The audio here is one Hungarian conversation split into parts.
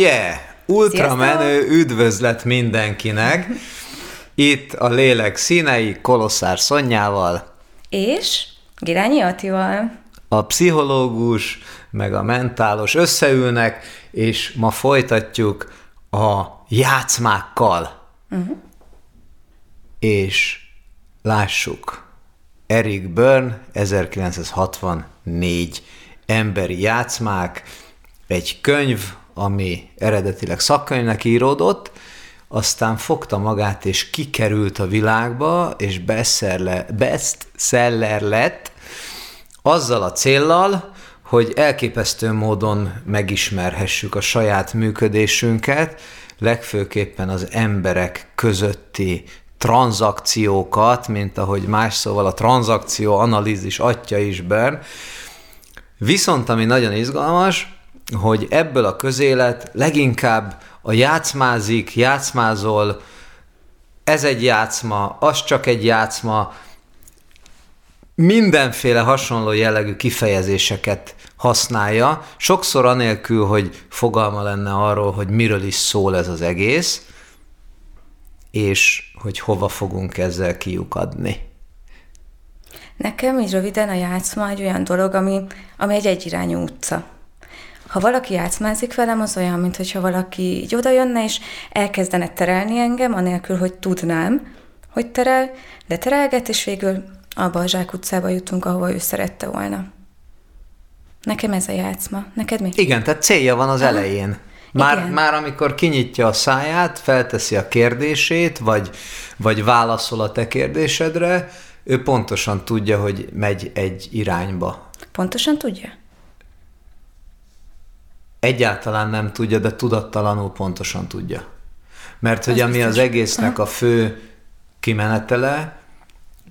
Yeah! Ultramenő üdvözlet mindenkinek! Itt a lélek színei Kolosszár Szonyával. És Girányi Attival. A pszichológus meg a mentálos összeülnek, és ma folytatjuk a játszmákkal. Uh-huh. És lássuk, Eric Byrne, 1964 emberi játszmák, egy könyv, ami eredetileg szakkönyvnek íródott, aztán fogta magát, és kikerült a világba, és bestseller lett, azzal a céllal, hogy elképesztő módon megismerhessük a saját működésünket, legfőképpen az emberek közötti tranzakciókat, mint ahogy más szóval a tranzakció analízis atya is Bern. Viszont ami nagyon izgalmas, hogy ebből a közélet leginkább a játszmázik, játszmázol, ez egy játszma, az csak egy játszma, mindenféle hasonló jellegű kifejezéseket használja, sokszor anélkül, hogy fogalma lenne arról, hogy miről is szól ez az egész, és hogy hova fogunk ezzel kiukadni. Nekem így röviden a játszma egy olyan dolog, ami, ami egy egyirányú utca. Ha valaki játszmázik velem, az olyan, mintha valaki így oda jönne, és elkezdene terelni engem, anélkül, hogy tudnám, hogy terel, de terelget, és végül a Balzsák utcába jutunk, ahova ő szerette volna. Nekem ez a játszma. Neked mi? Igen, tehát célja van az Aha. elején. Már, már amikor kinyitja a száját, felteszi a kérdését, vagy, vagy válaszol a te kérdésedre, ő pontosan tudja, hogy megy egy irányba. Pontosan tudja? Egyáltalán nem tudja, de tudattalanul pontosan tudja. Mert hogy az ami biztos. az egésznek a fő kimenetele,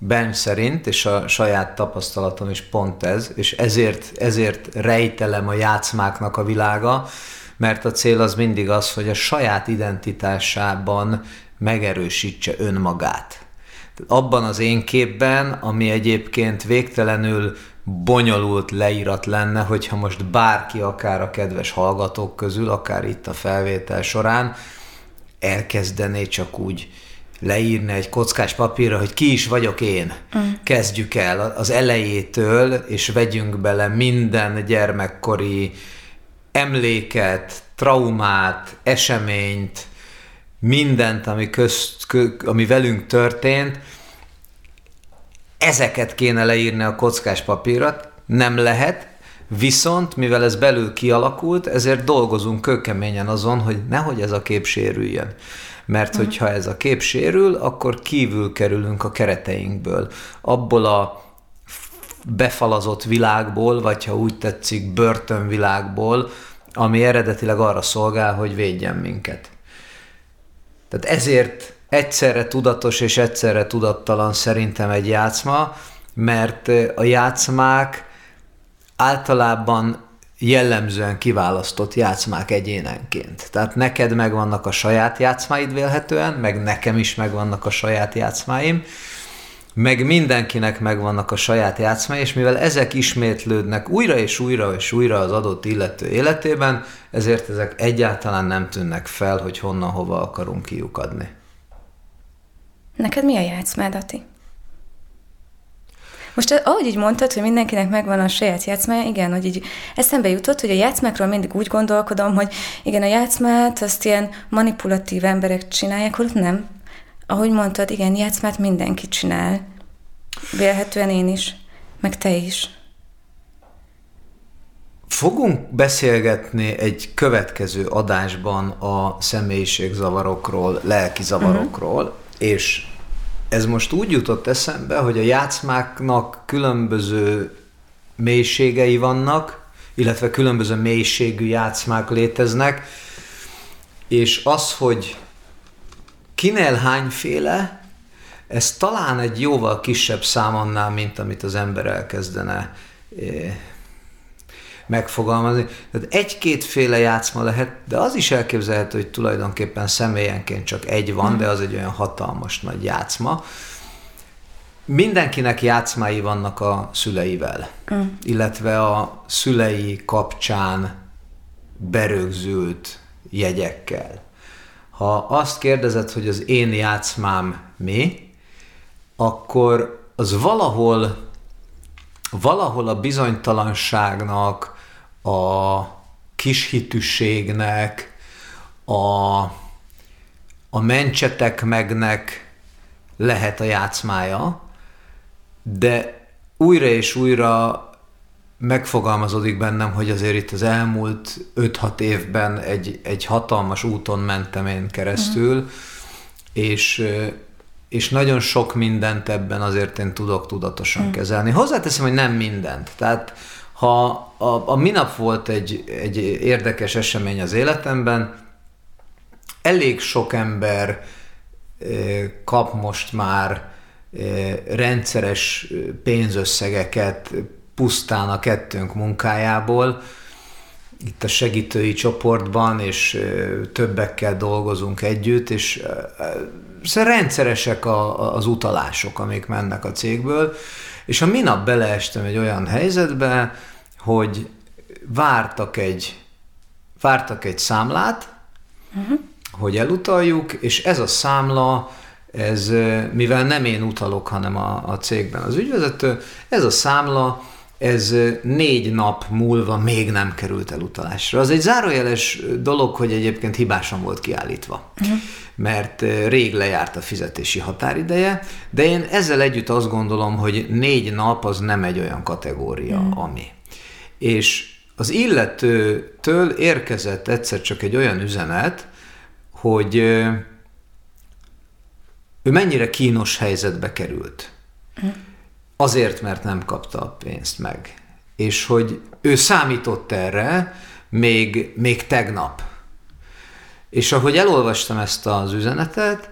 Ben szerint, és a saját tapasztalatom is pont ez, és ezért, ezért rejtelem a játszmáknak a világa, mert a cél az mindig az, hogy a saját identitásában megerősítse önmagát. Abban az én képben, ami egyébként végtelenül bonyolult leírat lenne, hogyha most bárki, akár a kedves hallgatók közül, akár itt a felvétel során elkezdené csak úgy leírni egy kockás papírra, hogy ki is vagyok én. Mm. Kezdjük el az elejétől, és vegyünk bele minden gyermekkori emléket, traumát, eseményt, mindent, ami, közt, ami velünk történt, ezeket kéne leírni a kockás papírat, nem lehet, viszont mivel ez belül kialakult, ezért dolgozunk kőkeményen azon, hogy nehogy ez a kép sérüljön. Mert uh-huh. hogyha ez a kép sérül, akkor kívül kerülünk a kereteinkből. Abból a befalazott világból, vagy ha úgy tetszik, börtönvilágból, ami eredetileg arra szolgál, hogy védjen minket. Tehát ezért egyszerre tudatos és egyszerre tudattalan szerintem egy játszma, mert a játszmák általában jellemzően kiválasztott játszmák egyénenként. Tehát neked megvannak a saját játszmáid vélhetően, meg nekem is megvannak a saját játszmáim, meg mindenkinek megvannak a saját játszmai, és mivel ezek ismétlődnek újra és újra és újra az adott illető életében, ezért ezek egyáltalán nem tűnnek fel, hogy honnan hova akarunk kiukadni. Neked mi a játszmád, Ati? Most ahogy így mondtad, hogy mindenkinek megvan a saját játszmája, igen, hogy így eszembe jutott, hogy a játszmákról mindig úgy gondolkodom, hogy igen, a játszmát azt ilyen manipulatív emberek csinálják, holott nem. Ahogy mondtad, igen, játszmát mindenki csinál. Vélhetően én is, meg te is. Fogunk beszélgetni egy következő adásban a személyiségzavarokról, lelki zavarokról, uh-huh. És ez most úgy jutott eszembe, hogy a játszmáknak különböző mélységei vannak, illetve különböző mélységű játszmák léteznek, és az, hogy kinél hányféle, ez talán egy jóval kisebb szám annál, mint amit az ember elkezdene eh, megfogalmazni. Tehát egy-kétféle játszma lehet, de az is elképzelhető, hogy tulajdonképpen személyenként csak egy van, de az egy olyan hatalmas nagy játszma. Mindenkinek játszmái vannak a szüleivel, illetve a szülei kapcsán berögzült jegyekkel. Ha azt kérdezed, hogy az én játszmám mi, akkor az valahol, valahol a bizonytalanságnak, a kishitűségnek, a, a mencsetek megnek lehet a játszmája, de újra és újra megfogalmazódik bennem, hogy azért itt az elmúlt 5-6 évben egy, egy hatalmas úton mentem én keresztül, uh-huh. és, és nagyon sok mindent ebben azért én tudok tudatosan uh-huh. kezelni. Hozzáteszem, hogy nem mindent. Tehát ha a, a minap volt egy, egy érdekes esemény az életemben, elég sok ember kap most már rendszeres pénzösszegeket pusztán a kettőnk munkájából, itt a segítői csoportban, és többekkel dolgozunk együtt, és szóval rendszeresek a, az utalások, amik mennek a cégből, és a minap beleestem egy olyan helyzetbe, hogy vártak egy, vártak egy számlát, uh-huh. hogy elutaljuk, és ez a számla, ez, mivel nem én utalok, hanem a, a cégben az ügyvezető, ez a számla ez négy nap múlva még nem került el utalásra. Az egy zárójeles dolog, hogy egyébként hibásan volt kiállítva, uh-huh. mert rég lejárt a fizetési határideje, de én ezzel együtt azt gondolom, hogy négy nap az nem egy olyan kategória, uh-huh. ami. És az illetőtől érkezett egyszer csak egy olyan üzenet, hogy ő mennyire kínos helyzetbe került. Azért, mert nem kapta a pénzt meg. És hogy ő számított erre még, még tegnap. És ahogy elolvastam ezt az üzenetet,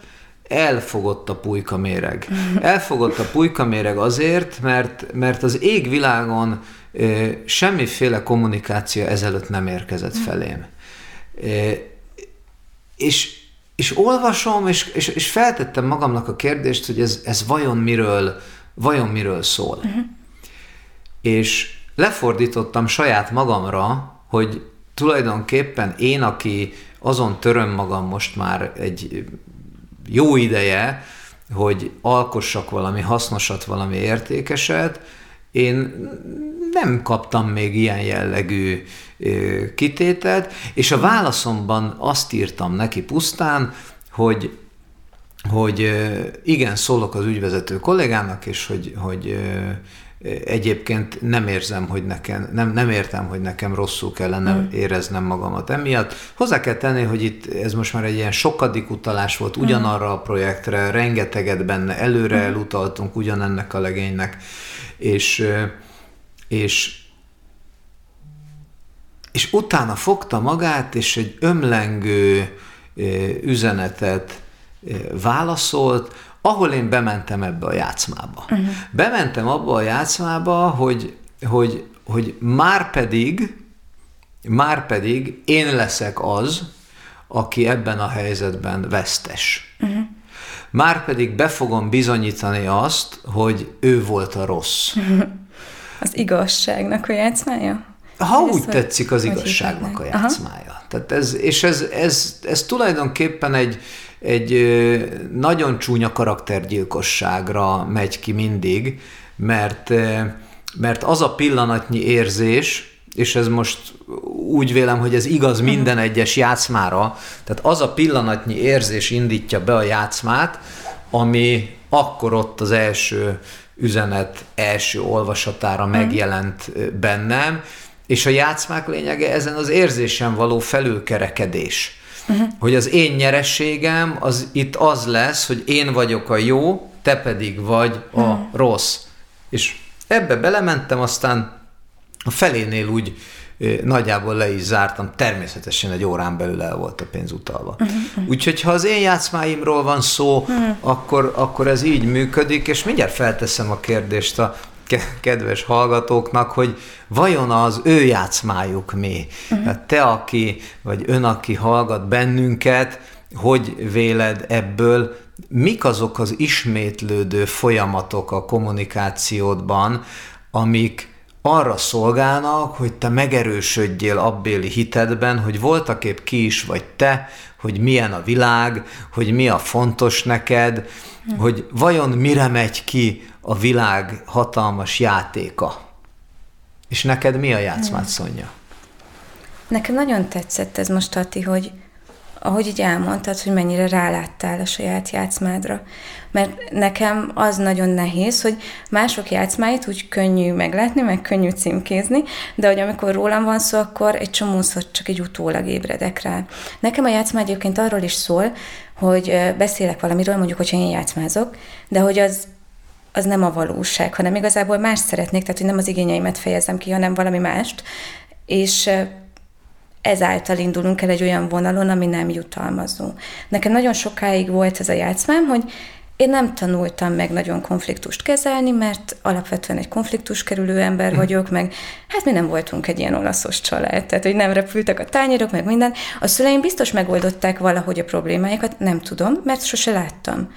elfogott a pulyka méreg. Elfogott a pulyka méreg azért, mert, mert az égvilágon semmiféle kommunikáció ezelőtt nem érkezett felém. E, és, és olvasom, és, és, és feltettem magamnak a kérdést, hogy ez, ez vajon miről, vajon miről szól. Uh-huh. És lefordítottam saját magamra, hogy tulajdonképpen én, aki azon töröm magam most már egy jó ideje, hogy alkossak valami hasznosat, valami értékeset, én nem kaptam még ilyen jellegű kitételt, és a válaszomban azt írtam neki pusztán, hogy hogy igen, szólok az ügyvezető kollégának, és hogy, hogy egyébként nem érzem, hogy nekem, nem, nem értem, hogy nekem rosszul kellene mm. éreznem magamat emiatt. Hozzá kell tenni, hogy itt ez most már egy ilyen sokadik utalás volt ugyanarra a projektre, rengeteget benne előre mm. elutaltunk ugyanennek a legénynek, és, és és utána fogta magát, és egy ömlengő üzenetet válaszolt, ahol én bementem ebbe a játszmába. Uh-huh. Bementem abba a játszmába, hogy, hogy, hogy már pedig, már pedig én leszek az, aki ebben a helyzetben vesztes. Uh-huh. Már pedig be fogom bizonyítani azt, hogy ő volt a rossz. Uh-huh. Az igazságnak a játszmája? Ha úgy tetszik, az igazságnak a játszmája. Aha. Tehát ez, és ez, ez, ez tulajdonképpen egy, egy nagyon csúnya karaktergyilkosságra megy ki mindig, mert, mert az a pillanatnyi érzés, és ez most úgy vélem, hogy ez igaz minden egyes játszmára, tehát az a pillanatnyi érzés indítja be a játszmát, ami akkor ott az első üzenet első olvasatára mhm. megjelent bennem, és a játszmák lényege ezen az érzésen való felülkerekedés. Uh-huh. Hogy az én nyerességem az itt az lesz, hogy én vagyok a jó, te pedig vagy a uh-huh. rossz. És ebbe belementem, aztán a felénél úgy nagyjából le is zártam, természetesen egy órán belül el volt a pénz utalva. Uh-huh. Úgyhogy ha az én játszmáimról van szó, uh-huh. akkor, akkor ez így működik, és mindjárt felteszem a kérdést a kedves hallgatóknak, hogy vajon az ő játszmájuk mi? Uh-huh. Te, aki, vagy ön, aki hallgat bennünket, hogy véled ebből, mik azok az ismétlődő folyamatok a kommunikációdban, amik, arra szolgálnak, hogy te megerősödjél abbéli hitedben, hogy voltaképp ki is vagy te, hogy milyen a világ, hogy mi a fontos neked, hm. hogy vajon mire megy ki a világ hatalmas játéka. És neked mi a játszmád, hm. Szonya? Nekem nagyon tetszett ez most, Ati, hogy ahogy így elmondtad, hogy mennyire ráláttál a saját játszmádra. Mert nekem az nagyon nehéz, hogy mások játszmáit úgy könnyű meglátni, meg könnyű címkézni, de hogy amikor rólam van szó, akkor egy csomószor csak egy utólag ébredek rá. Nekem a játszma egyébként arról is szól, hogy beszélek valamiről, mondjuk, hogyha én játszmázok, de hogy az az nem a valóság, hanem igazából más szeretnék, tehát hogy nem az igényeimet fejezem ki, hanem valami mást, és ezáltal indulunk el egy olyan vonalon, ami nem jutalmazó. Nekem nagyon sokáig volt ez a játszmám, hogy én nem tanultam meg nagyon konfliktust kezelni, mert alapvetően egy konfliktus kerülő ember hm. vagyok, meg hát mi nem voltunk egy ilyen olaszos család, tehát hogy nem repültek a tányérok, meg minden. A szüleim biztos megoldották valahogy a problémáikat, nem tudom, mert sose láttam.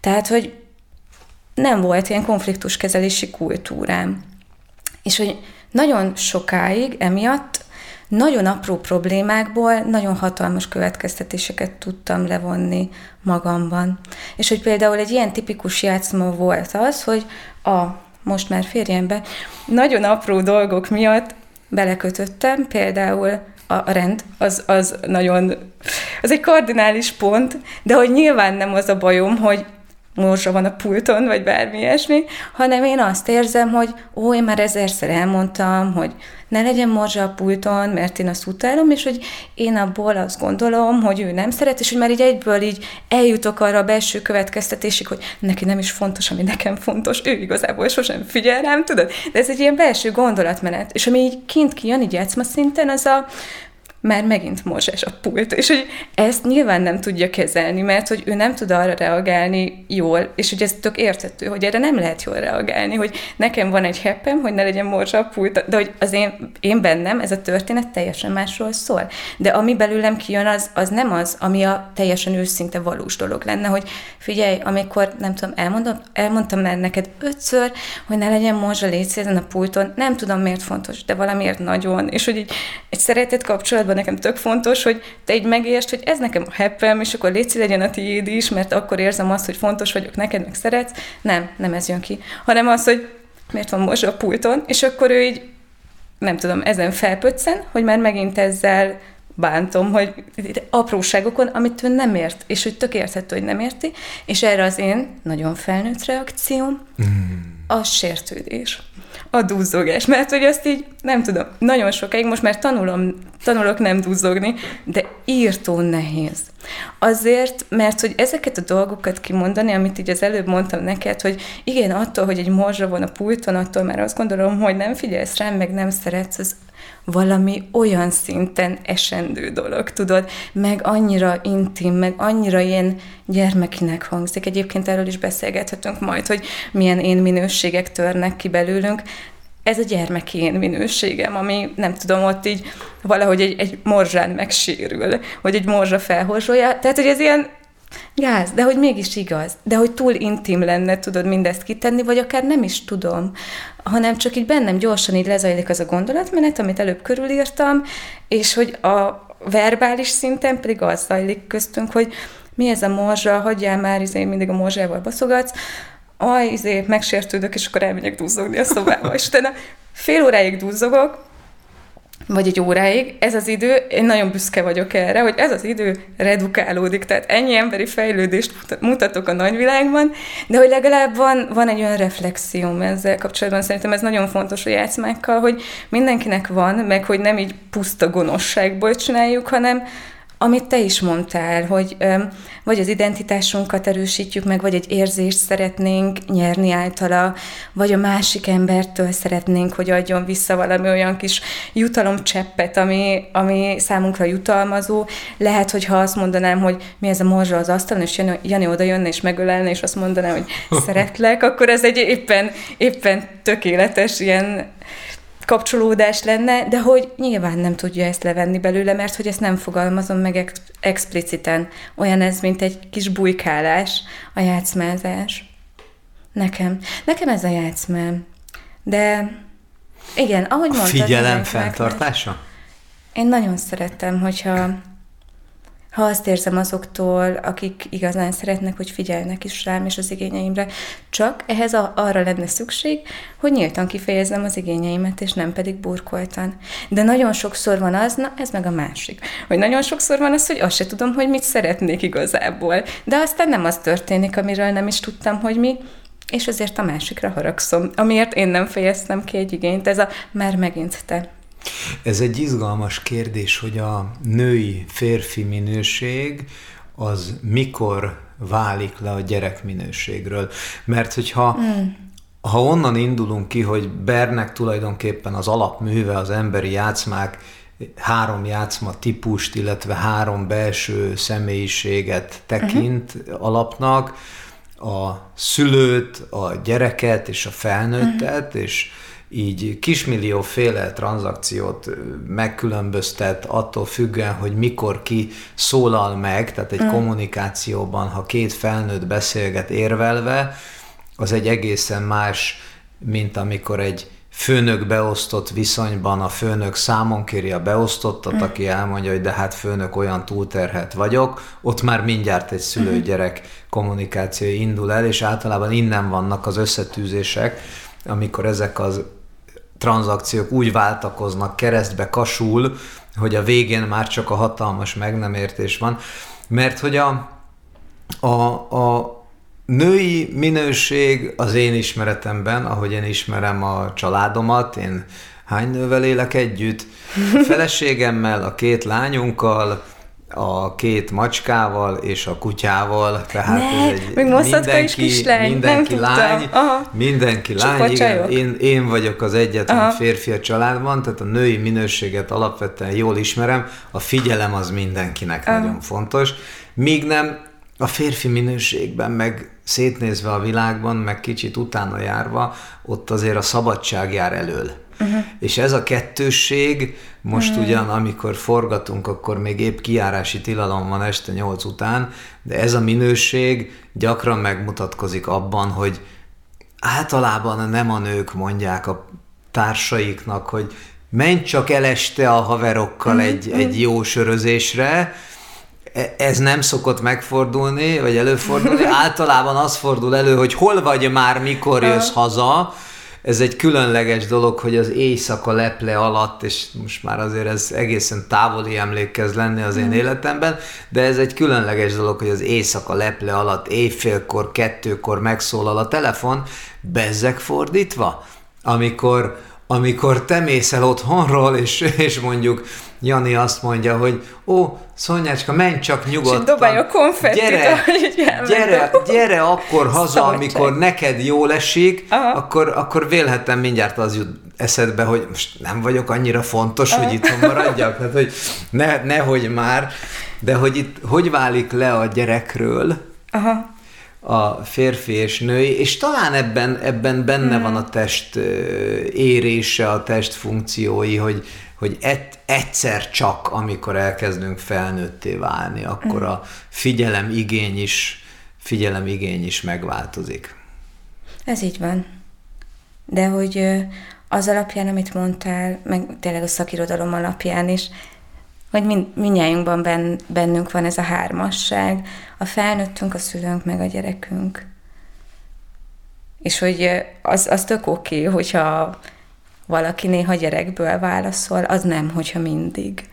Tehát, hogy nem volt ilyen konfliktuskezelési kultúrám. És hogy nagyon sokáig emiatt nagyon apró problémákból nagyon hatalmas következtetéseket tudtam levonni magamban. És hogy például egy ilyen tipikus játszma volt az, hogy a most már férjembe nagyon apró dolgok miatt belekötöttem, például a rend, az, az nagyon, az egy kardinális pont, de hogy nyilván nem az a bajom, hogy morzsa van a pulton, vagy bármi ilyesmi, hanem én azt érzem, hogy ó, én már ezerszer elmondtam, hogy ne legyen morzsa a pulton, mert én azt utálom, és hogy én abból azt gondolom, hogy ő nem szeret, és hogy már így egyből így eljutok arra a belső következtetésig, hogy neki nem is fontos, ami nekem fontos, ő igazából sosem figyel rám, tudod? De ez egy ilyen belső gondolatmenet, és ami így kint kijön, így játszma szinten, az a, már megint mozsás a pult, és hogy ezt nyilván nem tudja kezelni, mert hogy ő nem tud arra reagálni jól, és hogy ez tök értető, hogy erre nem lehet jól reagálni, hogy nekem van egy heppem, hogy ne legyen morzsa a pult, de hogy az én, én bennem ez a történet teljesen másról szól. De ami belőlem kijön, az, az nem az, ami a teljesen őszinte valós dolog lenne, hogy figyelj, amikor, nem tudom, elmondom, elmondtam már neked ötször, hogy ne legyen morzsa légy ezen a pulton, nem tudom miért fontos, de valamiért nagyon, és hogy így egy szeretet kapcsolatban nekem tök fontos, hogy te így megértsd, hogy ez nekem a heppem, és akkor légy legyen a tiéd is, mert akkor érzem azt, hogy fontos vagyok neked, meg szeretsz. Nem, nem ez jön ki. Hanem az, hogy miért van most a pulton, és akkor ő így, nem tudom, ezen felpöccen, hogy már megint ezzel bántom, hogy apróságokon, amit ő nem ért, és hogy tök érthető, hogy nem érti, és erre az én nagyon felnőtt reakcióm, mm. a sértődés a duzzogás, mert hogy azt így nem tudom, nagyon sokáig most már tanulom, tanulok nem duzzogni, de írtó nehéz. Azért, mert hogy ezeket a dolgokat kimondani, amit így az előbb mondtam neked, hogy igen, attól, hogy egy morzsa van a pulton, attól már azt gondolom, hogy nem figyelsz rám, meg nem szeretsz, az valami olyan szinten esendő dolog, tudod, meg annyira intim, meg annyira ilyen gyermekinek hangzik. Egyébként erről is beszélgethetünk majd, hogy milyen én minőségek törnek ki belőlünk, ez a gyermeki én minőségem, ami nem tudom, ott így valahogy egy, egy morzsán megsérül, hogy egy morzsa felhorzsolja. Tehát, hogy ez ilyen gáz, de hogy mégis igaz, de hogy túl intim lenne, tudod mindezt kitenni, vagy akár nem is tudom, hanem csak így bennem gyorsan így lezajlik az a gondolatmenet, amit előbb körülírtam, és hogy a verbális szinten pedig az zajlik köztünk, hogy mi ez a morzsa, hagyjál már, izé, mindig a morzsával baszogatsz, aj, izé, megsértődök, és akkor elmegyek duzzogni a szobába. és utána fél óráig duzzogok, vagy egy óráig, ez az idő, én nagyon büszke vagyok erre, hogy ez az idő redukálódik, tehát ennyi emberi fejlődést mutatok a nagyvilágban, de hogy legalább van, van egy olyan reflexióm ezzel kapcsolatban, szerintem ez nagyon fontos a játszmákkal, hogy mindenkinek van, meg hogy nem így puszta gonoszságból csináljuk, hanem, amit te is mondtál, hogy vagy az identitásunkat erősítjük meg, vagy egy érzést szeretnénk nyerni általa, vagy a másik embertől szeretnénk, hogy adjon vissza valami olyan kis jutalomcseppet, ami, ami számunkra jutalmazó. Lehet, hogy ha azt mondanám, hogy mi ez a morzsa az asztalon, és Jani, Jani oda jönne és megölelne, és azt mondaná, hogy szeretlek, akkor ez egy éppen, éppen tökéletes ilyen kapcsolódás lenne, de hogy nyilván nem tudja ezt levenni belőle, mert hogy ezt nem fogalmazom meg ex- expliciten. Olyan ez, mint egy kis bujkálás, a játszmázás. Nekem. Nekem ez a játszmám. De Igen, ahogy mondtad. Figyelem fenntartása? Én nagyon szerettem, hogyha ha azt érzem azoktól, akik igazán szeretnek, hogy figyelnek is rám és az igényeimre, csak ehhez a, arra lenne szükség, hogy nyíltan kifejezzem az igényeimet, és nem pedig burkoltan. De nagyon sokszor van az, na ez meg a másik, hogy nagyon sokszor van az, hogy azt se tudom, hogy mit szeretnék igazából. De aztán nem az történik, amiről nem is tudtam, hogy mi, és azért a másikra haragszom, amiért én nem fejeztem ki egy igényt. Ez a már megint te. Ez egy izgalmas kérdés, hogy a női-férfi minőség az mikor válik le a gyerek minőségről. Mert hogyha mm. ha onnan indulunk ki, hogy Bernek tulajdonképpen az alapműve az emberi játszmák három játszma típust, illetve három belső személyiséget tekint uh-huh. alapnak, a szülőt, a gyereket és a felnőttet, uh-huh. és így kismillióféle tranzakciót megkülönböztet attól függően, hogy mikor ki szólal meg, tehát egy mm. kommunikációban, ha két felnőtt beszélget érvelve, az egy egészen más, mint amikor egy főnök beosztott viszonyban a főnök számon kéri a beosztottat, mm. aki elmondja, hogy de hát főnök olyan túlterhet vagyok, ott már mindjárt egy szülő-gyerek kommunikáció indul el, és általában innen vannak az összetűzések, amikor ezek az tranzakciók úgy váltakoznak keresztbe kasul, hogy a végén már csak a hatalmas meg nem értés van, mert hogy a, a, a női minőség az én ismeretemben, ahogy én ismerem a családomat, én hány nővel élek együtt, a feleségemmel, a két lányunkkal, a két macskával és a kutyával, tehát ne, ez egy még mindenki, is kislány, mindenki nem lány, Aha. mindenki Csak lány, igen, én, én vagyok az egyetlen Aha. férfi a családban, tehát a női minőséget alapvetően jól ismerem, a figyelem az mindenkinek Aha. nagyon fontos, míg nem a férfi minőségben, meg szétnézve a világban, meg kicsit utána járva, ott azért a szabadság jár elől. Uh-huh. És ez a kettősség, most uh-huh. ugyan, amikor forgatunk, akkor még épp kiárási tilalom van este nyolc után, de ez a minőség gyakran megmutatkozik abban, hogy általában nem a nők mondják a társaiknak, hogy menj csak el este a haverokkal uh-huh. egy, egy jó sörözésre, e, ez nem szokott megfordulni, vagy előfordulni. Általában az fordul elő, hogy hol vagy már, mikor jössz haza, ez egy különleges dolog, hogy az éjszaka leple alatt, és most már azért ez egészen távoli emlékez lenni az én mm. életemben, de ez egy különleges dolog, hogy az éjszaka leple alatt éjfélkor, kettőkor megszólal a telefon, bezzek fordítva, amikor, amikor te mész el otthonról, és, és mondjuk Jani azt mondja, hogy ó, Szonyácska, menj csak nyugodtan. És dobálja a konfettit, gyere, gyere, gyere akkor haza, Szabadság. amikor neked jól esik, akkor, akkor vélhetem mindjárt az jut eszedbe, hogy most nem vagyok annyira fontos, Aha. hogy itthon maradjak, tehát hogy ne, nehogy már, de hogy itt hogy válik le a gyerekről, Aha a férfi és női, és talán ebben, ebben benne hmm. van a test érése, a test funkciói, hogy, hogy et, egyszer csak, amikor elkezdünk felnőtté válni, akkor a figyelem igény is, figyelem igény is megváltozik. Ez így van. De hogy az alapján, amit mondtál, meg tényleg a szakirodalom alapján is, hogy mind, mindnyájunkban ben, bennünk van ez a hármasság, a felnőttünk, a szülőnk, meg a gyerekünk. És hogy az, az tök oké, okay, hogyha valaki néha gyerekből válaszol, az nem, hogyha mindig.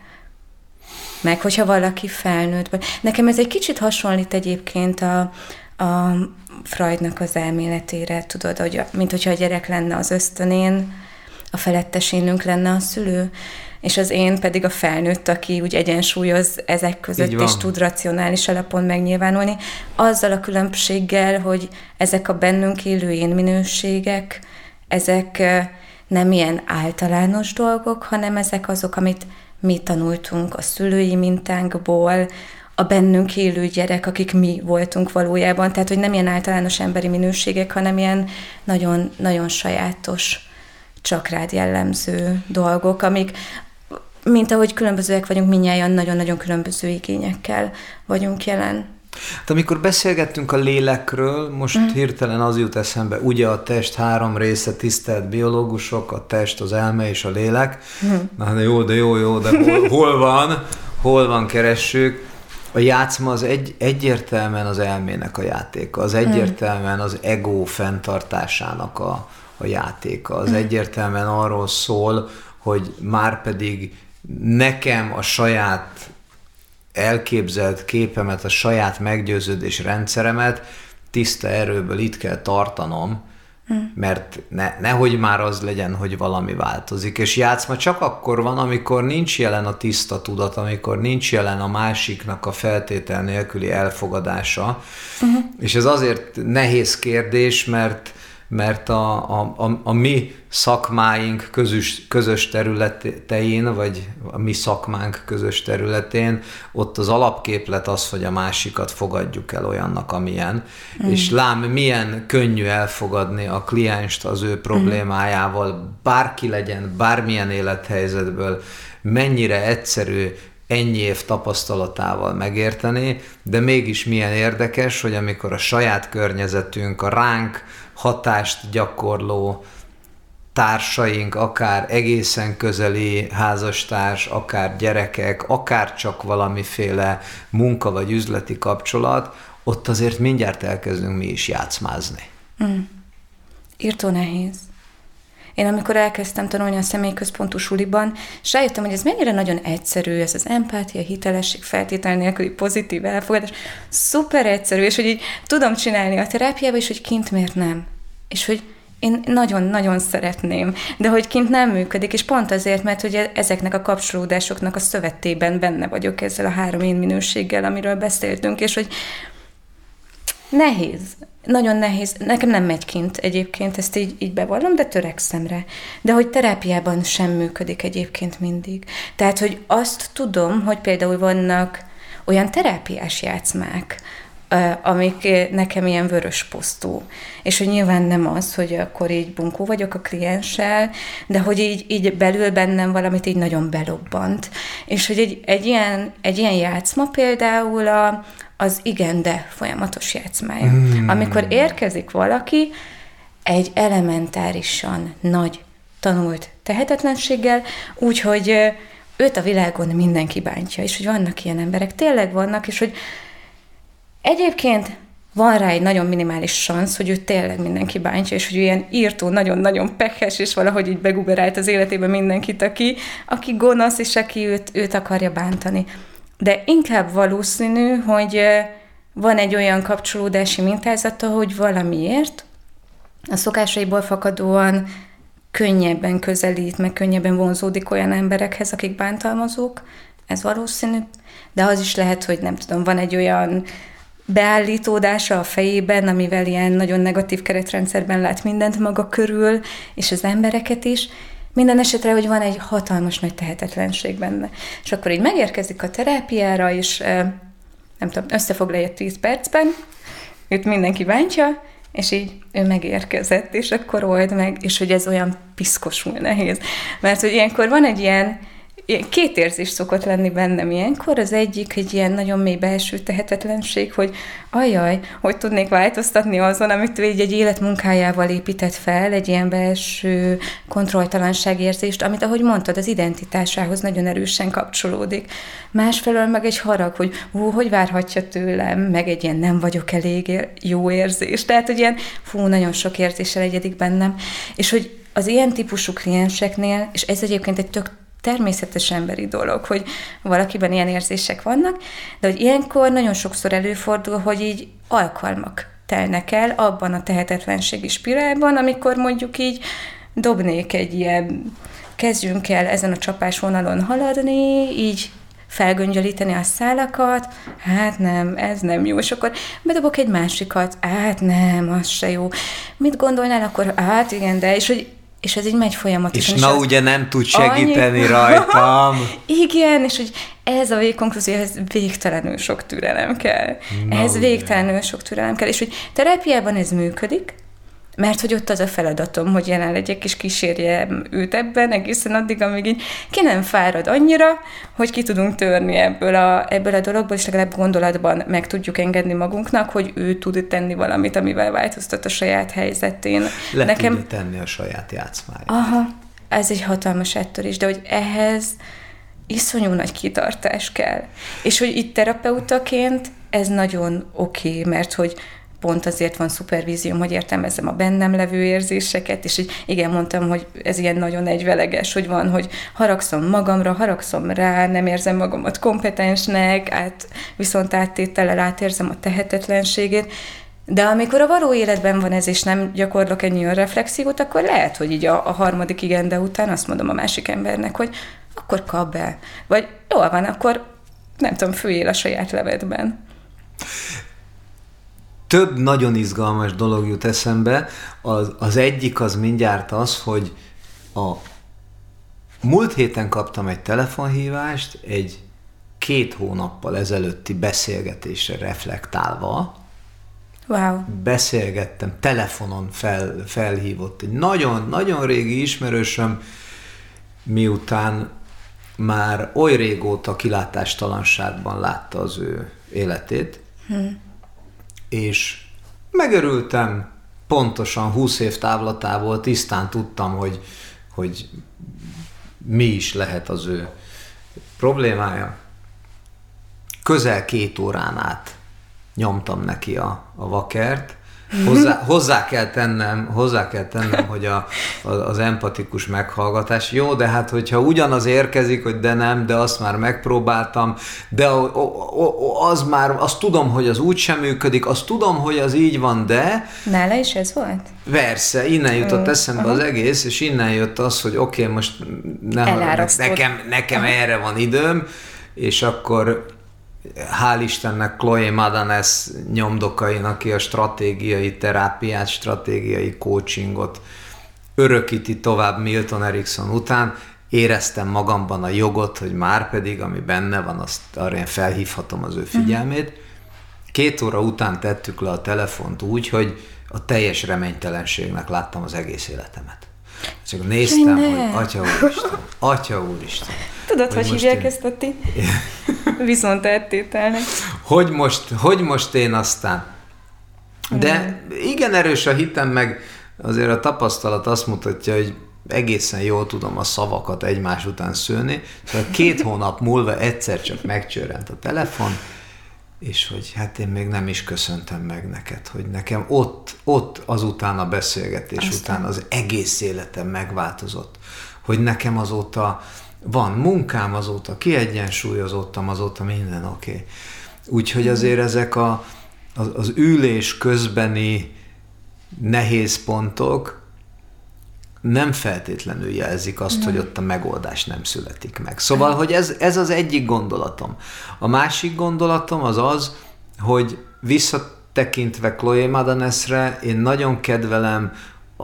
Meg hogyha valaki felnőtt. Nekem ez egy kicsit hasonlít egyébként a, a Freudnak az elméletére, tudod, hogy mint hogyha a gyerek lenne az ösztönén, a felettesénünk lenne a szülő, és az én pedig a felnőtt, aki úgy egyensúlyoz ezek között, és tud racionális alapon megnyilvánulni, azzal a különbséggel, hogy ezek a bennünk élő én minőségek, ezek nem ilyen általános dolgok, hanem ezek azok, amit mi tanultunk a szülői mintánkból, a bennünk élő gyerek, akik mi voltunk valójában. Tehát, hogy nem ilyen általános emberi minőségek, hanem ilyen nagyon, nagyon sajátos, csak rád jellemző dolgok, amik, mint ahogy különbözőek vagyunk, minnyáján nagyon-nagyon különböző igényekkel vagyunk jelen. Hát amikor beszélgettünk a lélekről, most mm. hirtelen az jut eszembe, ugye a test három része, tisztelt biológusok, a test, az elme és a lélek. Mm. Na de jó, de jó, jó, de hol, hol van, hol van, keressük. A játszma az egy, egyértelműen az elmének a játéka, az egyértelműen az ego fenntartásának a, a játéka, az egyértelműen arról szól, hogy már pedig nekem a saját elképzelt képemet, a saját meggyőződés rendszeremet tiszta erőből itt kell tartanom, mert ne, nehogy már az legyen, hogy valami változik. És játszma csak akkor van, amikor nincs jelen a tiszta tudat, amikor nincs jelen a másiknak a feltétel nélküli elfogadása. Uh-huh. És ez azért nehéz kérdés, mert mert a, a, a, a mi szakmáink közös, közös területein, vagy a mi szakmánk közös területén, ott az alapképlet az, hogy a másikat fogadjuk el olyannak, amilyen, mm. és lám milyen könnyű elfogadni a klienst az ő problémájával, bárki legyen, bármilyen élethelyzetből, mennyire egyszerű ennyi év tapasztalatával megérteni, de mégis milyen érdekes, hogy amikor a saját környezetünk, a ránk hatást gyakorló társaink, akár egészen közeli házastárs, akár gyerekek, akár csak valamiféle munka vagy üzleti kapcsolat, ott azért mindjárt elkezdünk mi is játszmázni. Mm. Írtó nehéz. Én amikor elkezdtem tanulni a személyközpontú suliban, és rájöttem, hogy ez mennyire nagyon egyszerű, ez az empátia, hitelesség, feltétel nélküli pozitív elfogadás, szuper egyszerű, és hogy így tudom csinálni a terápiába, és hogy kint miért nem. És hogy én nagyon-nagyon szeretném, de hogy kint nem működik, és pont azért, mert hogy ezeknek a kapcsolódásoknak a szövetében benne vagyok ezzel a három én minőséggel, amiről beszéltünk, és hogy nehéz, nagyon nehéz, nekem nem megy kint egyébként, ezt így, így bevallom, de törekszem rá. De hogy terápiában sem működik egyébként mindig. Tehát, hogy azt tudom, hogy például vannak olyan terápiás játszmák, amik nekem ilyen vörös posztó. És hogy nyilván nem az, hogy akkor így bunkó vagyok a klienssel, de hogy így, így belül bennem valamit így nagyon belobbant. És hogy egy, egy, ilyen, egy ilyen játszma például a, az igen, de folyamatos játszmája. Mm. Amikor érkezik valaki egy elementárisan nagy tanult tehetetlenséggel, úgyhogy őt a világon mindenki bántja, és hogy vannak ilyen emberek, tényleg vannak, és hogy Egyébként van rá egy nagyon minimális szansz, hogy ő tényleg mindenki bántja, és hogy ilyen írtó, nagyon-nagyon pekhes, és valahogy így beguberált az életébe mindenkit, aki, aki gonosz, és aki őt, őt akarja bántani. De inkább valószínű, hogy van egy olyan kapcsolódási mintázata, hogy valamiért a szokásaiból fakadóan könnyebben közelít, meg könnyebben vonzódik olyan emberekhez, akik bántalmazók, ez valószínű, de az is lehet, hogy nem tudom, van egy olyan beállítódása a fejében, amivel ilyen nagyon negatív keretrendszerben lát mindent maga körül, és az embereket is, minden esetre, hogy van egy hatalmas nagy tehetetlenség benne. És akkor így megérkezik a terápiára, és nem tudom, összefoglalja 10 percben, őt mindenki bántja, és így ő megérkezett, és akkor old meg, és hogy ez olyan piszkosul nehéz. Mert hogy ilyenkor van egy ilyen két érzés szokott lenni bennem ilyenkor. Az egyik egy ilyen nagyon mély belső tehetetlenség, hogy ajaj, hogy tudnék változtatni azon, amit ő egy, egy életmunkájával épített fel, egy ilyen belső kontrolltalanságérzést, amit, ahogy mondtad, az identitásához nagyon erősen kapcsolódik. Másfelől meg egy harag, hogy hú, hogy várhatja tőlem, meg egy ilyen nem vagyok elég jó érzés. Tehát, hogy ilyen, fú, nagyon sok érzéssel egyedik bennem. És hogy az ilyen típusú klienseknél, és ez egyébként egy tök természetes emberi dolog, hogy valakiben ilyen érzések vannak, de hogy ilyenkor nagyon sokszor előfordul, hogy így alkalmak telnek el abban a tehetetlenségi spirálban, amikor mondjuk így dobnék egy ilyen, kezdjünk el ezen a csapásvonalon haladni, így felgöngyölíteni a szálakat, hát nem, ez nem jó, és akkor bedobok egy másikat, hát nem, az se jó. Mit gondolnál akkor? Hát igen, de, és hogy és ez így megy folyamatosan. És, és na ugye nem tud segíteni annyi... rajtam. Igen, és hogy ez a végkonklúzió, ez végtelenül sok türelem kell. Na, ez ugye. végtelenül sok türelem kell. És hogy terápiában ez működik, mert hogy ott az a feladatom, hogy jelen legyek, és kísérjem őt ebben egészen addig, amíg így ki nem fárad annyira, hogy ki tudunk törni ebből a, ebből a dologból, és legalább gondolatban meg tudjuk engedni magunknak, hogy ő tud tenni valamit, amivel változtat a saját helyzetén. Le Nekem... tudja tenni a saját játszmáját. Aha, ez egy hatalmas is, de hogy ehhez iszonyú nagy kitartás kell. És hogy itt terapeutaként ez nagyon oké, okay, mert hogy pont azért van szupervízióm, hogy értelmezzem a bennem levő érzéseket, és így igen, mondtam, hogy ez ilyen nagyon egyveleges, hogy van, hogy haragszom magamra, haragszom rá, nem érzem magamat kompetensnek, át, viszont áttétellel átérzem a tehetetlenségét, de amikor a való életben van ez, és nem gyakorlok ennyi önreflexiót, akkor lehet, hogy így a, a harmadik igende után azt mondom a másik embernek, hogy akkor kap be. Vagy jól van, akkor nem tudom, főjél a saját levedben több nagyon izgalmas dolog jut eszembe. Az, az egyik az mindjárt az, hogy a múlt héten kaptam egy telefonhívást egy két hónappal ezelőtti beszélgetésre reflektálva. Wow. Beszélgettem, telefonon fel, felhívott egy nagyon-nagyon régi ismerősöm, miután már oly régóta kilátástalanságban látta az ő életét, hmm és megörültem, pontosan 20 év távlatából tisztán tudtam, hogy, hogy mi is lehet az ő problémája. Közel két órán át nyomtam neki a, a vakert, Hozzá, hozzá, kell tennem, hozzá kell tennem, hogy a, a, az empatikus meghallgatás jó, de hát hogyha ugyanaz érkezik, hogy de nem, de azt már megpróbáltam, de az már, azt tudom, hogy az úgy sem működik, azt tudom, hogy az így van, de... Nála is ez volt? Persze, innen jutott eszembe uh-huh. az egész, és innen jött az, hogy oké, okay, most ne, nekem, nekem erre van időm, és akkor hál' Istennek Chloe Madanes nyomdokain, aki a stratégiai terápiát, stratégiai coachingot örökíti tovább Milton Erickson után, éreztem magamban a jogot, hogy már pedig, ami benne van, azt arra én felhívhatom az ő figyelmét. Két óra után tettük le a telefont úgy, hogy a teljes reménytelenségnek láttam az egész életemet. Csak néztem, hogy Atya Úristen, Atya Úristen. Tudod, hogy, hogy hívják én... ezt a ti? Viszont eltételnek. Hogy most, hogy most én aztán? De igen erős a hitem, meg azért a tapasztalat azt mutatja, hogy egészen jól tudom a szavakat egymás után szőni. Szóval két hónap múlva egyszer csak megcsörrent a telefon, és hogy hát én még nem is köszöntem meg neked, hogy nekem ott, ott azután a beszélgetés Aztán. után az egész életem megváltozott, hogy nekem azóta van munkám, azóta kiegyensúlyozottam, azóta minden oké. Okay. Úgyhogy azért ezek a, az, az ülés közbeni nehéz pontok nem feltétlenül jelzik azt, nem. hogy ott a megoldás nem születik meg. Szóval, hogy ez, ez az egyik gondolatom. A másik gondolatom az az, hogy visszatekintve Chloe Madanesre, én nagyon kedvelem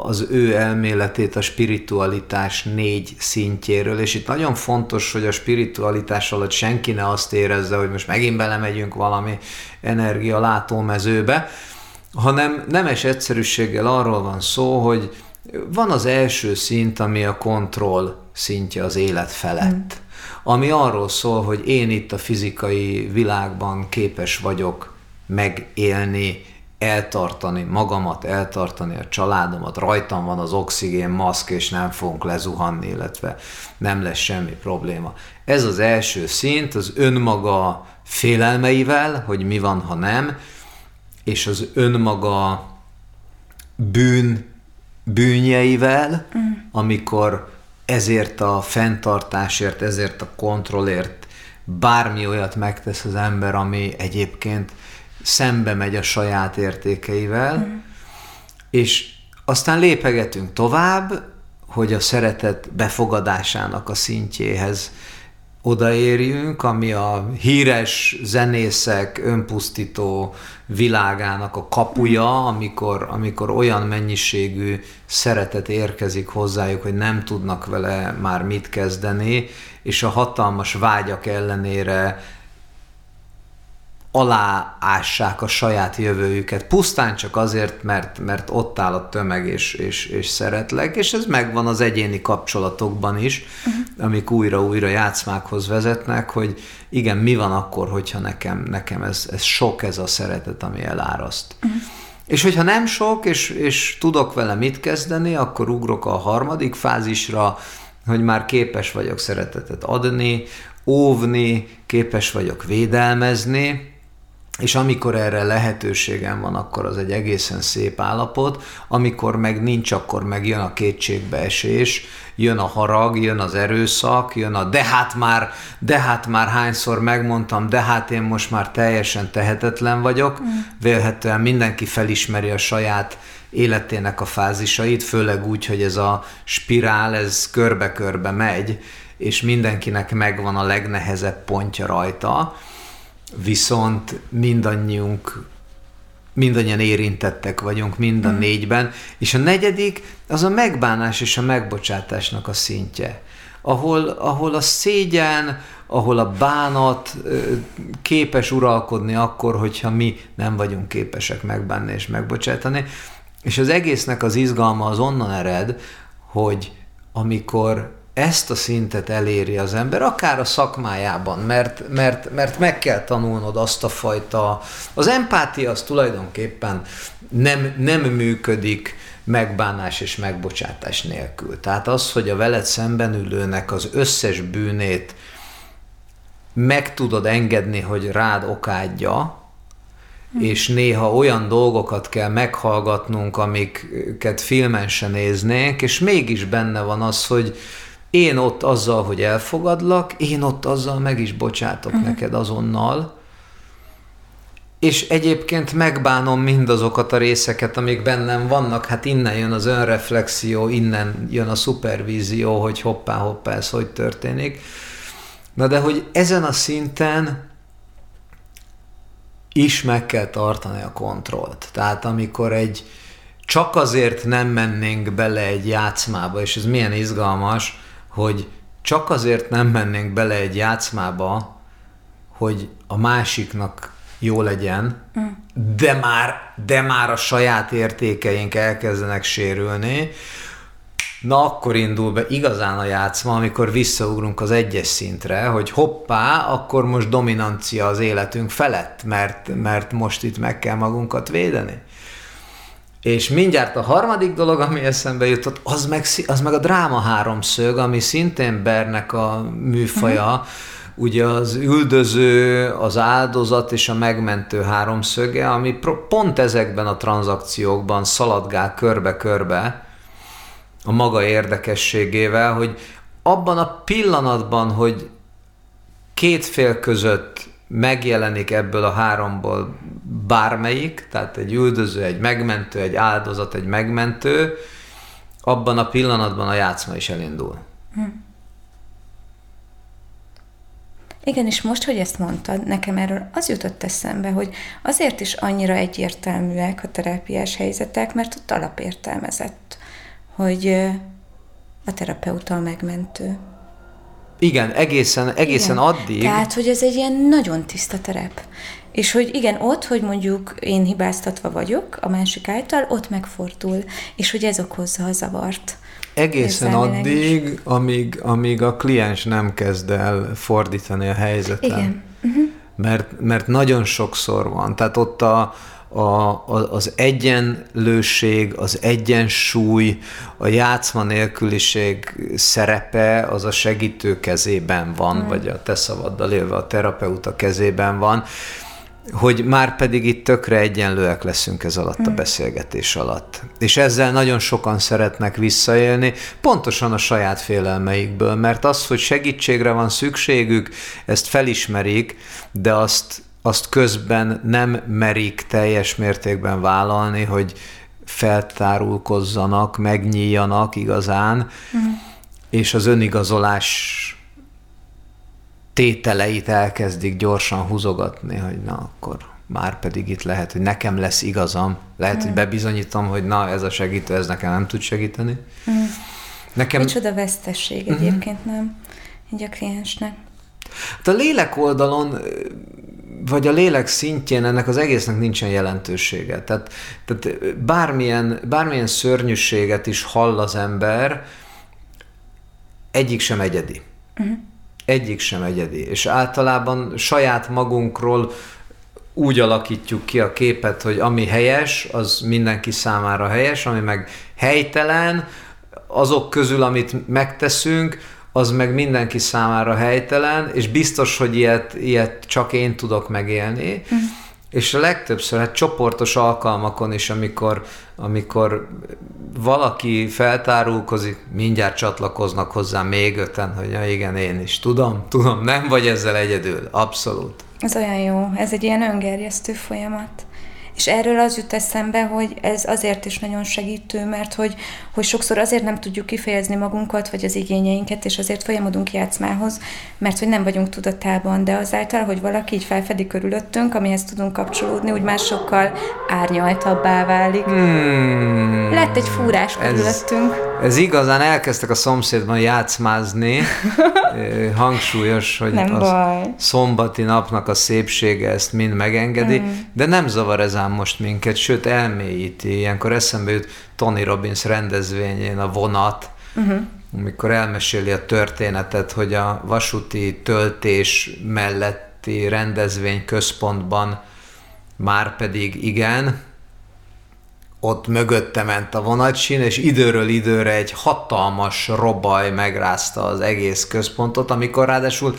az ő elméletét a spiritualitás négy szintjéről, és itt nagyon fontos, hogy a spiritualitás alatt senki ne azt érezze, hogy most megint belemegyünk valami energia látómezőbe, hanem nemes egyszerűséggel arról van szó, hogy van az első szint, ami a kontroll szintje az élet felett. Mm. Ami arról szól, hogy én itt a fizikai világban képes vagyok megélni, eltartani magamat, eltartani a családomat, rajtam van az oxigén maszk, és nem fogunk lezuhanni, illetve nem lesz semmi probléma. Ez az első szint, az önmaga félelmeivel, hogy mi van, ha nem, és az önmaga bűn bűnjeivel, mm. amikor ezért a fenntartásért, ezért a kontrollért bármi olyat megtesz az ember, ami egyébként szembe megy a saját értékeivel, mm. és aztán lépegetünk tovább, hogy a szeretet befogadásának a szintjéhez odaérjünk, ami a híres zenészek önpusztító világának a kapuja, amikor, amikor olyan mennyiségű szeretet érkezik hozzájuk, hogy nem tudnak vele már mit kezdeni, és a hatalmas vágyak ellenére aláássák a saját jövőjüket, pusztán csak azért, mert, mert ott áll a tömeg, és, és, és szeretlek, és ez megvan az egyéni kapcsolatokban is, uh-huh. amik újra-újra játszmákhoz vezetnek, hogy igen, mi van akkor, hogyha nekem, nekem ez, ez sok ez a szeretet, ami eláraszt. Uh-huh. És hogyha nem sok, és, és tudok vele mit kezdeni, akkor ugrok a harmadik fázisra, hogy már képes vagyok szeretetet adni, óvni, képes vagyok védelmezni, és amikor erre lehetőségem van, akkor az egy egészen szép állapot, amikor meg nincs, akkor meg jön a kétségbeesés, jön a harag, jön az erőszak, jön a de hát már, de hát már hányszor megmondtam, de hát én most már teljesen tehetetlen vagyok. Mm. Vélhetően mindenki felismeri a saját életének a fázisait, főleg úgy, hogy ez a spirál, ez körbe-körbe megy, és mindenkinek megvan a legnehezebb pontja rajta, viszont mindannyiunk mindannyian érintettek vagyunk mind a mm. négyben, és a negyedik az a megbánás és a megbocsátásnak a szintje, ahol, ahol a szégyen, ahol a bánat képes uralkodni akkor, hogyha mi nem vagyunk képesek megbánni és megbocsátani. És az egésznek az izgalma az onnan ered, hogy amikor ezt a szintet eléri az ember, akár a szakmájában, mert, mert, mert meg kell tanulnod azt a fajta, az empátia az tulajdonképpen nem, nem működik megbánás és megbocsátás nélkül. Tehát az, hogy a veled szemben ülőnek az összes bűnét meg tudod engedni, hogy rád okádja, hm. és néha olyan dolgokat kell meghallgatnunk, amiket filmen se néznénk, és mégis benne van az, hogy, én ott azzal, hogy elfogadlak, én ott azzal meg is bocsátok uh-huh. neked azonnal, és egyébként megbánom mindazokat a részeket, amik bennem vannak, hát innen jön az önreflexió, innen jön a szupervízió, hogy hoppá, hoppá, ez hogy történik. Na de hogy ezen a szinten is meg kell tartani a kontrollt. Tehát amikor egy csak azért nem mennénk bele egy játszmába, és ez milyen izgalmas, hogy csak azért nem mennénk bele egy játszmába, hogy a másiknak jó legyen, mm. de, már, de már a saját értékeink elkezdenek sérülni, na akkor indul be igazán a játszma, amikor visszaugrunk az egyes szintre, hogy hoppá, akkor most dominancia az életünk felett, mert, mert most itt meg kell magunkat védeni. És mindjárt a harmadik dolog, ami eszembe jutott, az meg, az meg a dráma háromszög, ami szintén Bernek a műfaja, uh-huh. ugye az üldöző, az áldozat és a megmentő háromszöge, ami pont ezekben a tranzakciókban szaladgál körbe-körbe a maga érdekességével, hogy abban a pillanatban, hogy két fél között megjelenik ebből a háromból bármelyik, tehát egy üldöző, egy megmentő, egy áldozat, egy megmentő, abban a pillanatban a játszma is elindul. Hm. Igen, és most, hogy ezt mondtad, nekem erről az jutott eszembe, hogy azért is annyira egyértelműek a terápiás helyzetek, mert ott alapértelmezett, hogy a terapeuta a megmentő. Igen, egészen, egészen igen. addig. Tehát, hogy ez egy ilyen nagyon tiszta terep. És hogy igen, ott, hogy mondjuk én hibáztatva vagyok a másik által, ott megfordul, és hogy ez okozza a zavart. Egészen addig, amíg, amíg a kliens nem kezd el fordítani a helyzeten. Igen. Uh-huh. Mert, mert nagyon sokszor van. Tehát ott a, a, a, az egyenlőség, az egyensúly, a játszma nélküliség szerepe az a segítő kezében van, mm. vagy a te szavaddal élve a terapeuta kezében van, hogy már pedig itt tökre egyenlőek leszünk ez alatt a mm. beszélgetés alatt. És ezzel nagyon sokan szeretnek visszaélni, pontosan a saját félelmeikből, mert az, hogy segítségre van szükségük, ezt felismerik, de azt azt közben nem merik teljes mértékben vállalni, hogy feltárulkozzanak, megnyíljanak igazán, uh-huh. és az önigazolás tételeit elkezdik gyorsan húzogatni, hogy na akkor már pedig itt lehet, hogy nekem lesz igazam, lehet, uh-huh. hogy bebizonyítom, hogy na ez a segítő, ez nekem nem tud segíteni. Uh-huh. Nekem... Micsoda vesztesség egyébként, uh-huh. nem? Így a kliensnek. Hát a lélek oldalon vagy a lélek szintjén ennek az egésznek nincsen jelentősége. Tehát, tehát bármilyen, bármilyen szörnyűséget is hall az ember, egyik sem egyedi. Uh-huh. Egyik sem egyedi. És általában saját magunkról úgy alakítjuk ki a képet, hogy ami helyes, az mindenki számára helyes, ami meg helytelen, azok közül, amit megteszünk, az meg mindenki számára helytelen, és biztos, hogy ilyet, ilyet csak én tudok megélni. Mm. És a legtöbbször, hát csoportos alkalmakon is, amikor, amikor valaki feltárulkozik, mindjárt csatlakoznak hozzá még öten, hogy ja, igen, én is tudom, tudom, nem vagy ezzel egyedül, abszolút. Ez olyan jó, ez egy ilyen öngerjesztő folyamat. És erről az jut eszembe, hogy ez azért is nagyon segítő, mert hogy, hogy sokszor azért nem tudjuk kifejezni magunkat, vagy az igényeinket, és azért folyamodunk játszmához, mert hogy nem vagyunk tudatában, de azáltal, hogy valaki így felfedi körülöttünk, amihez tudunk kapcsolódni, úgy másokkal árnyaltabbá válik. Hmm. Lett egy fúrás körülöttünk. Ez, ez igazán elkezdtek a szomszédban játszmázni, hangsúlyos, hogy nem az baj. szombati napnak a szépsége ezt mind megengedi, hmm. de nem zavar ez ám most minket, sőt elmélyíti. Ilyenkor eszembe jut Tony Robbins rendezvényén a vonat, uh-huh. amikor elmeséli a történetet, hogy a vasúti töltés melletti rendezvény központban már pedig igen, ott mögötte ment a vonatsín, és időről időre egy hatalmas robaj megrázta az egész központot, amikor ráadásul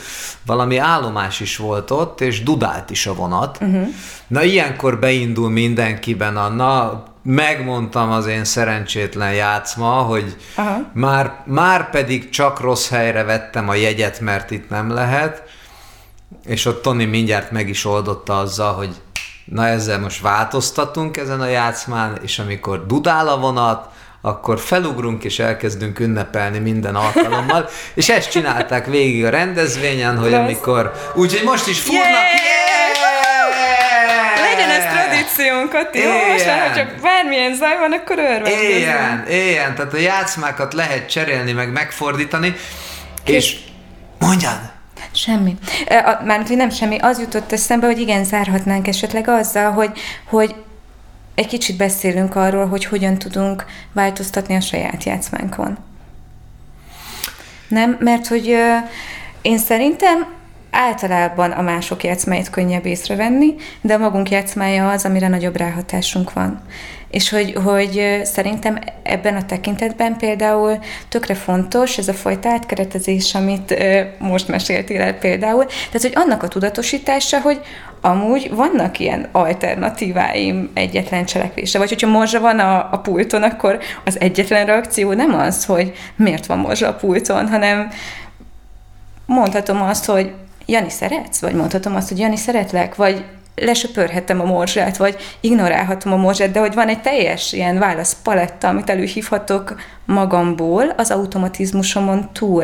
valami állomás is volt ott, és dudált is a vonat. Uh-huh. Na ilyenkor beindul mindenkiben a, na megmondtam az én szerencsétlen játszma, hogy uh-huh. már, már pedig csak rossz helyre vettem a jegyet, mert itt nem lehet, és ott Tony mindjárt meg is oldotta azzal, hogy na ezzel most változtatunk ezen a játszmán, és amikor dudál a vonat, akkor felugrunk és elkezdünk ünnepelni minden alkalommal, és ezt csinálták végig a rendezvényen, hogy amikor, úgyhogy most is fúrnak, yeah! yeah! Legyen ez tradíciónkat, jó? Most már, csak bármilyen zaj van, akkor örvendezünk. Éljen, éljen, tehát a játszmákat lehet cserélni, meg megfordítani, és, és mondjad! Semmi. Mármint, hogy nem semmi. Az jutott eszembe, hogy igen, zárhatnánk esetleg azzal, hogy, hogy egy kicsit beszélünk arról, hogy hogyan tudunk változtatni a saját játszmánkon. Nem? Mert hogy én szerintem általában a mások játszmáit könnyebb észrevenni, de a magunk játszmája az, amire nagyobb ráhatásunk van. És hogy, hogy szerintem ebben a tekintetben például tökre fontos ez a fajta átkeretezés, amit most meséltél el például, tehát hogy annak a tudatosítása, hogy amúgy vannak ilyen alternatíváim egyetlen cselekvése, vagy hogyha morzsa van a, a pulton, akkor az egyetlen reakció nem az, hogy miért van morzsa a pulton, hanem mondhatom azt, hogy Jani szeretsz? Vagy mondhatom azt, hogy Jani szeretlek? Vagy lesöpörhetem a morzsát, vagy ignorálhatom a morzsát, de hogy van egy teljes ilyen válaszpaletta, amit előhívhatok magamból, az automatizmusomon túl.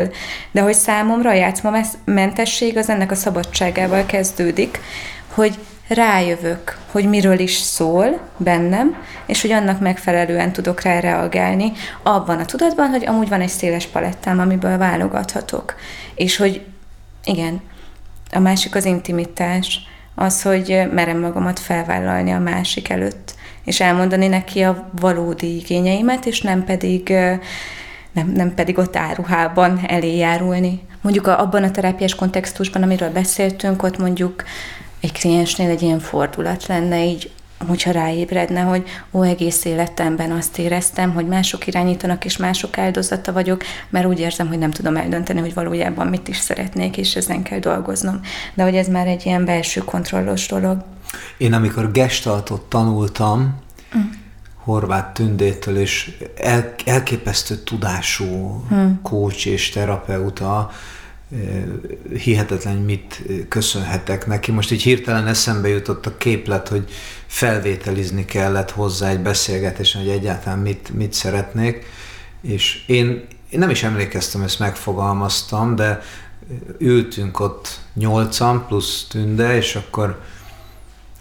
De hogy számomra a játszmamentesség az ennek a szabadságával kezdődik, hogy rájövök, hogy miről is szól bennem, és hogy annak megfelelően tudok rá reagálni, abban a tudatban, hogy amúgy van egy széles palettám, amiből válogathatok. És hogy igen, a másik az intimitás, az, hogy merem magamat felvállalni a másik előtt, és elmondani neki a valódi igényeimet, és nem pedig nem, nem pedig ott áruhában elé. Mondjuk abban a terápiás kontextusban, amiről beszéltünk, ott mondjuk egy kliensnél egy ilyen fordulat lenne így hogyha ráébredne, hogy ó, egész életemben azt éreztem, hogy mások irányítanak, és mások áldozata vagyok, mert úgy érzem, hogy nem tudom eldönteni, hogy valójában mit is szeretnék, és ezen kell dolgoznom. De hogy ez már egy ilyen belső kontrollos dolog. Én amikor gestaltot tanultam, mm. Horváth Tündétől, és el, elképesztő tudású mm. coach és terapeuta, hihetetlen, mit köszönhetek neki. Most így hirtelen eszembe jutott a képlet, hogy felvételizni kellett hozzá egy beszélgetésen, hogy egyáltalán mit, mit szeretnék, és én, én nem is emlékeztem, ezt megfogalmaztam, de ültünk ott nyolcan plusz tünde, és akkor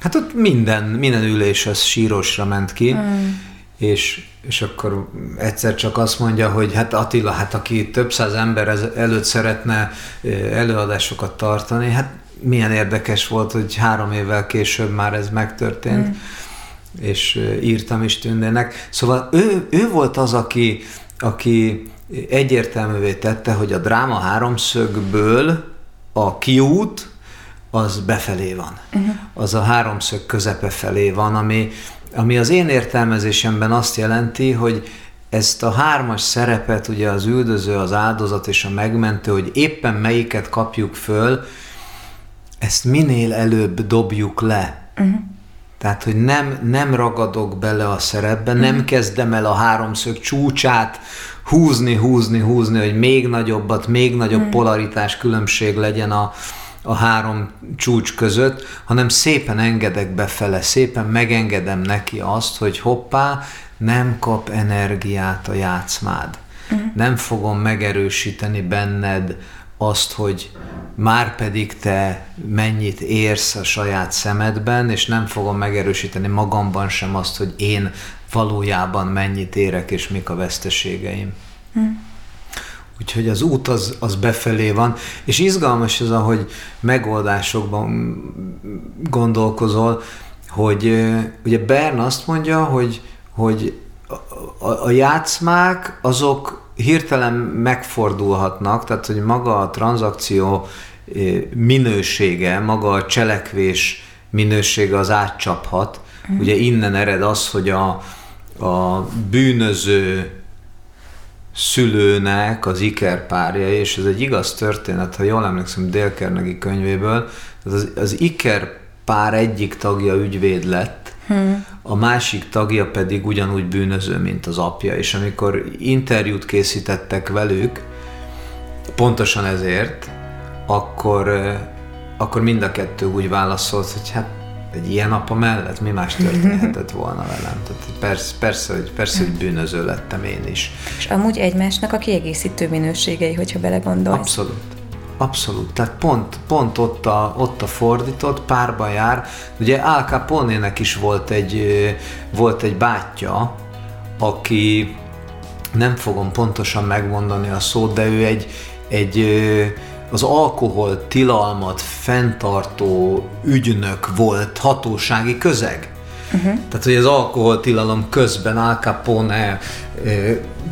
hát ott minden, minden ülés az sírosra ment ki, mm. És és akkor egyszer csak azt mondja, hogy hát Attila, hát aki több száz ember előtt szeretne előadásokat tartani, hát milyen érdekes volt, hogy három évvel később már ez megtörtént, mm. és írtam is Tündének. Szóval ő, ő volt az, aki, aki egyértelművé tette, hogy a dráma háromszögből a kiút az befelé van. Uh-huh. Az a háromszög közepe felé van, ami, ami az én értelmezésemben azt jelenti, hogy ezt a hármas szerepet, ugye az üldöző, az áldozat és a megmentő, hogy éppen melyiket kapjuk föl, ezt minél előbb dobjuk le. Uh-huh. Tehát, hogy nem, nem ragadok bele a szerepbe, uh-huh. nem kezdem el a háromszög csúcsát húzni, húzni, húzni, hogy még nagyobbat, még nagyobb uh-huh. polaritás különbség legyen a, a három csúcs között, hanem szépen engedek befele, szépen megengedem neki azt, hogy hoppá, nem kap energiát a játszmád. Uh-huh. Nem fogom megerősíteni benned azt, hogy már pedig te mennyit érsz a saját szemedben, és nem fogom megerősíteni magamban sem azt, hogy én valójában mennyit érek, és mik a veszteségeim. Uh-huh. Úgyhogy az út az, az befelé van, és izgalmas az, ahogy megoldásokban gondolkozol, hogy ugye Bern azt mondja, hogy, hogy a, a, a játszmák azok hirtelen megfordulhatnak, tehát hogy maga a tranzakció minősége, maga a cselekvés minősége az átcsaphat. Mm. Ugye innen ered az, hogy a, a bűnöző szülőnek az ikerpárja, és ez egy igaz történet, ha jól emlékszem Dale Carnegie könyvéből, az, az iker pár egyik tagja ügyvéd lett, hmm. a másik tagja pedig ugyanúgy bűnöző, mint az apja, és amikor interjút készítettek velük, pontosan ezért, akkor, akkor mind a kettő úgy válaszolt, hogy hát egy ilyen apa mellett mi más történhetett volna velem? Tehát persze, persze, hogy, persze, hogy bűnöző lettem én is. És amúgy egymásnak a kiegészítő minőségei, hogyha belegondolsz. Abszolút. Abszolút. Tehát pont, pont ott, a, ott a fordított, párba jár. Ugye Al capone is volt egy, volt egy bátyja, aki nem fogom pontosan megmondani a szót, de ő egy, egy az alkohol tilalmat fenntartó ügynök volt hatósági közeg. Uh-huh. Tehát, hogy az alkoholtilalom közben Al Capone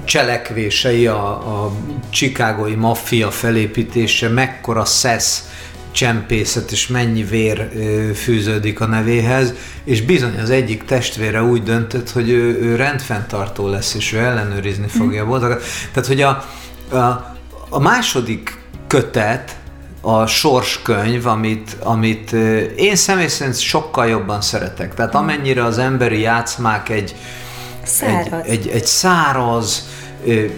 cselekvései, a, a csikágoi maffia felépítése, mekkora szesz csempészet és mennyi vér fűződik a nevéhez, és bizony az egyik testvére úgy döntött, hogy ő, ő rendfenntartó lesz, és ő ellenőrizni fogja a boldogat. Tehát, hogy a, a, a második kötet, a sorskönyv, amit, amit én személy szerint sokkal jobban szeretek. Tehát amennyire az emberi játszmák egy száraz, egy, egy, egy száraz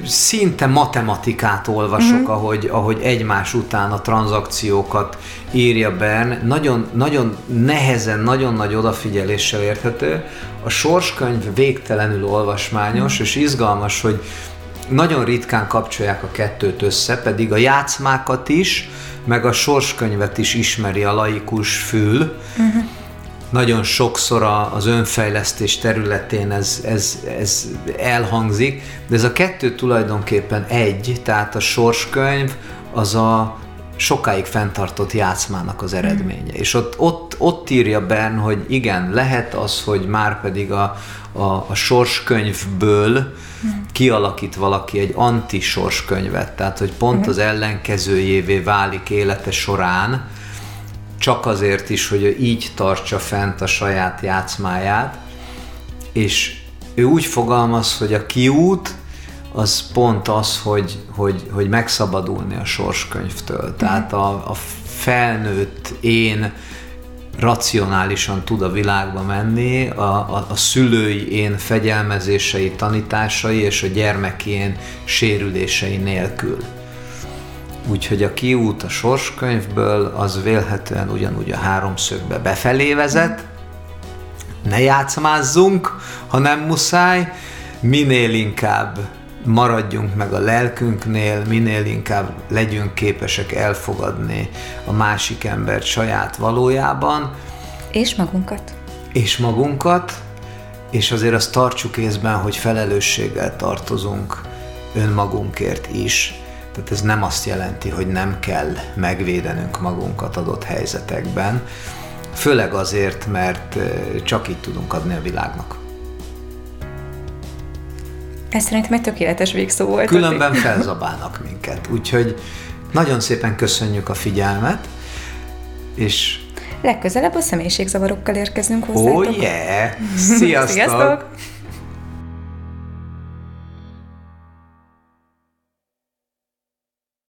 szinte matematikát olvasok, uh-huh. ahogy, ahogy egymás után a tranzakciókat írja Bern. Nagyon, nagyon nehezen, nagyon nagy odafigyeléssel érthető. A sorskönyv végtelenül olvasmányos, uh-huh. és izgalmas, hogy nagyon ritkán kapcsolják a kettőt össze, pedig a játszmákat is, meg a sorskönyvet is ismeri a laikus fül. Uh-huh. Nagyon sokszor az önfejlesztés területén ez, ez, ez elhangzik, de ez a kettő tulajdonképpen egy, tehát a sorskönyv az a sokáig fenntartott játszmának az eredménye. Mm. És ott, ott, ott írja Bern, hogy igen, lehet az, hogy már pedig a, a, a sorskönyvből kialakít valaki egy anti-sorskönyvet, tehát hogy pont mhm. az ellenkezőjévé válik élete során, csak azért is, hogy így tartsa fent a saját játszmáját, és ő úgy fogalmaz, hogy a kiút az pont az, hogy, hogy, hogy megszabadulni a sorskönyvtől. Mhm. Tehát a, a felnőtt én racionálisan tud a világba menni, a, a, a szülői én fegyelmezései, tanításai és a gyermeki én sérülései nélkül. Úgyhogy a kiút a sorskönyvből az vélhetően ugyanúgy a háromszögbe befelé vezet, ne játszmázzunk, ha nem muszáj, minél inkább maradjunk meg a lelkünknél, minél inkább legyünk képesek elfogadni a másik embert saját valójában. És magunkat. És magunkat, és azért azt tartsuk észben, hogy felelősséggel tartozunk önmagunkért is. Tehát ez nem azt jelenti, hogy nem kell megvédenünk magunkat adott helyzetekben, főleg azért, mert csak így tudunk adni a világnak. Ez szerintem egy tökéletes végszó volt. Különben felzabálnak minket. Úgyhogy nagyon szépen köszönjük a figyelmet, és legközelebb a személyiségzavarokkal érkezünk hozzátok. Oh yeah! Sziasztok! Sziasztok!